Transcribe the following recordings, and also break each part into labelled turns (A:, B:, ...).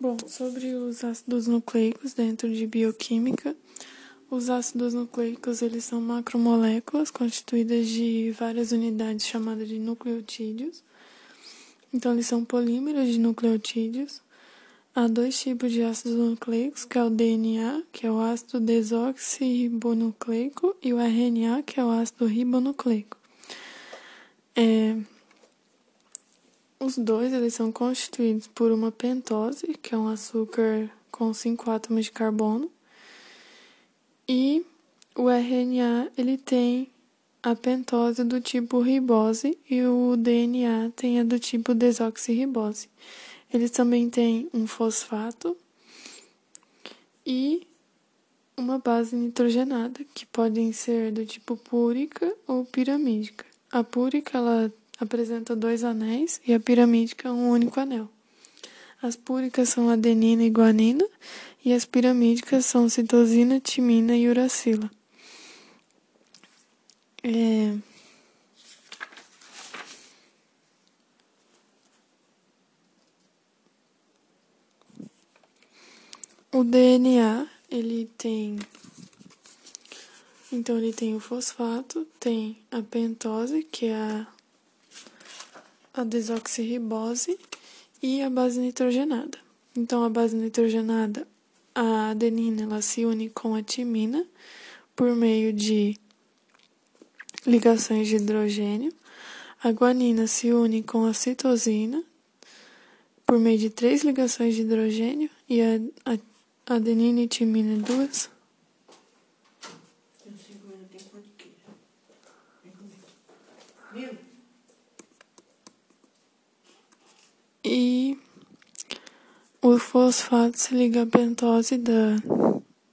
A: Bom, sobre os ácidos nucleicos dentro de bioquímica, os ácidos nucleicos eles são macromoléculas constituídas de várias unidades chamadas de nucleotídeos. Então, eles são polímeros de nucleotídeos. Há dois tipos de ácidos nucleicos, que é o DNA, que é o ácido desoxirribonucleico, e o RNA, que é o ácido ribonucleico. É, os dois eles são constituídos por uma pentose, que é um açúcar com cinco átomos de carbono, e o RNA ele tem a pentose do tipo ribose e o DNA tem a do tipo desoxirribose. Eles também têm um fosfato e uma base nitrogenada, que podem ser do tipo púrica ou piramídica. A púrica ela apresenta dois anéis e a piramídica um único anel. As púricas são adenina e guanina e as piramídicas são citosina, timina e uracila. É... O DNA, ele tem então ele tem o fosfato, tem a pentose, que é a a desoxirribose e a base nitrogenada. Então, a base nitrogenada, a adenina, ela se une com a timina por meio de ligações de hidrogênio. A guanina se une com a citosina por meio de três ligações de hidrogênio e a, a adenina e timina duas E o fosfato se liga à pentose da,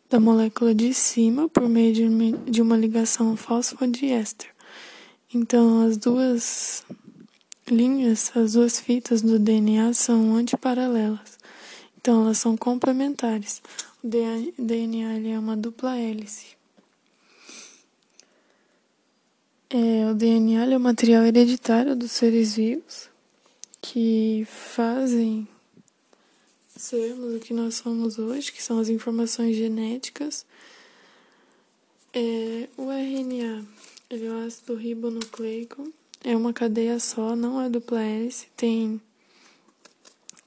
A: da molécula de cima por meio de de uma ligação fosfodiéster. Então, as duas linhas, as duas fitas do DNA são antiparalelas. Então, elas são complementares. O DNA é uma dupla hélice. É, o DNA é o material hereditário dos seres vivos que fazem sermos o que nós somos hoje, que são as informações genéticas. É, o RNA, ele é o ácido ribonucleico, é uma cadeia só, não é dupla hélice, tem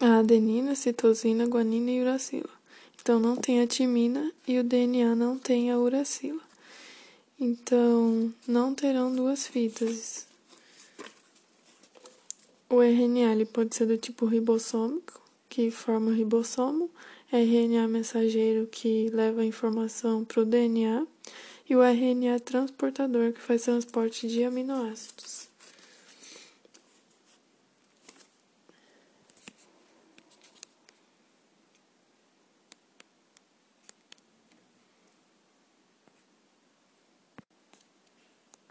A: a adenina, citosina, guanina e uracila. Então não tem a timina e o DNA não tem a uracila. Então não terão duas fitas. O RNA ele pode ser do tipo ribossômico, que forma o ribossomo, RNA mensageiro, que leva a informação para o DNA, e o RNA transportador, que faz transporte de aminoácidos.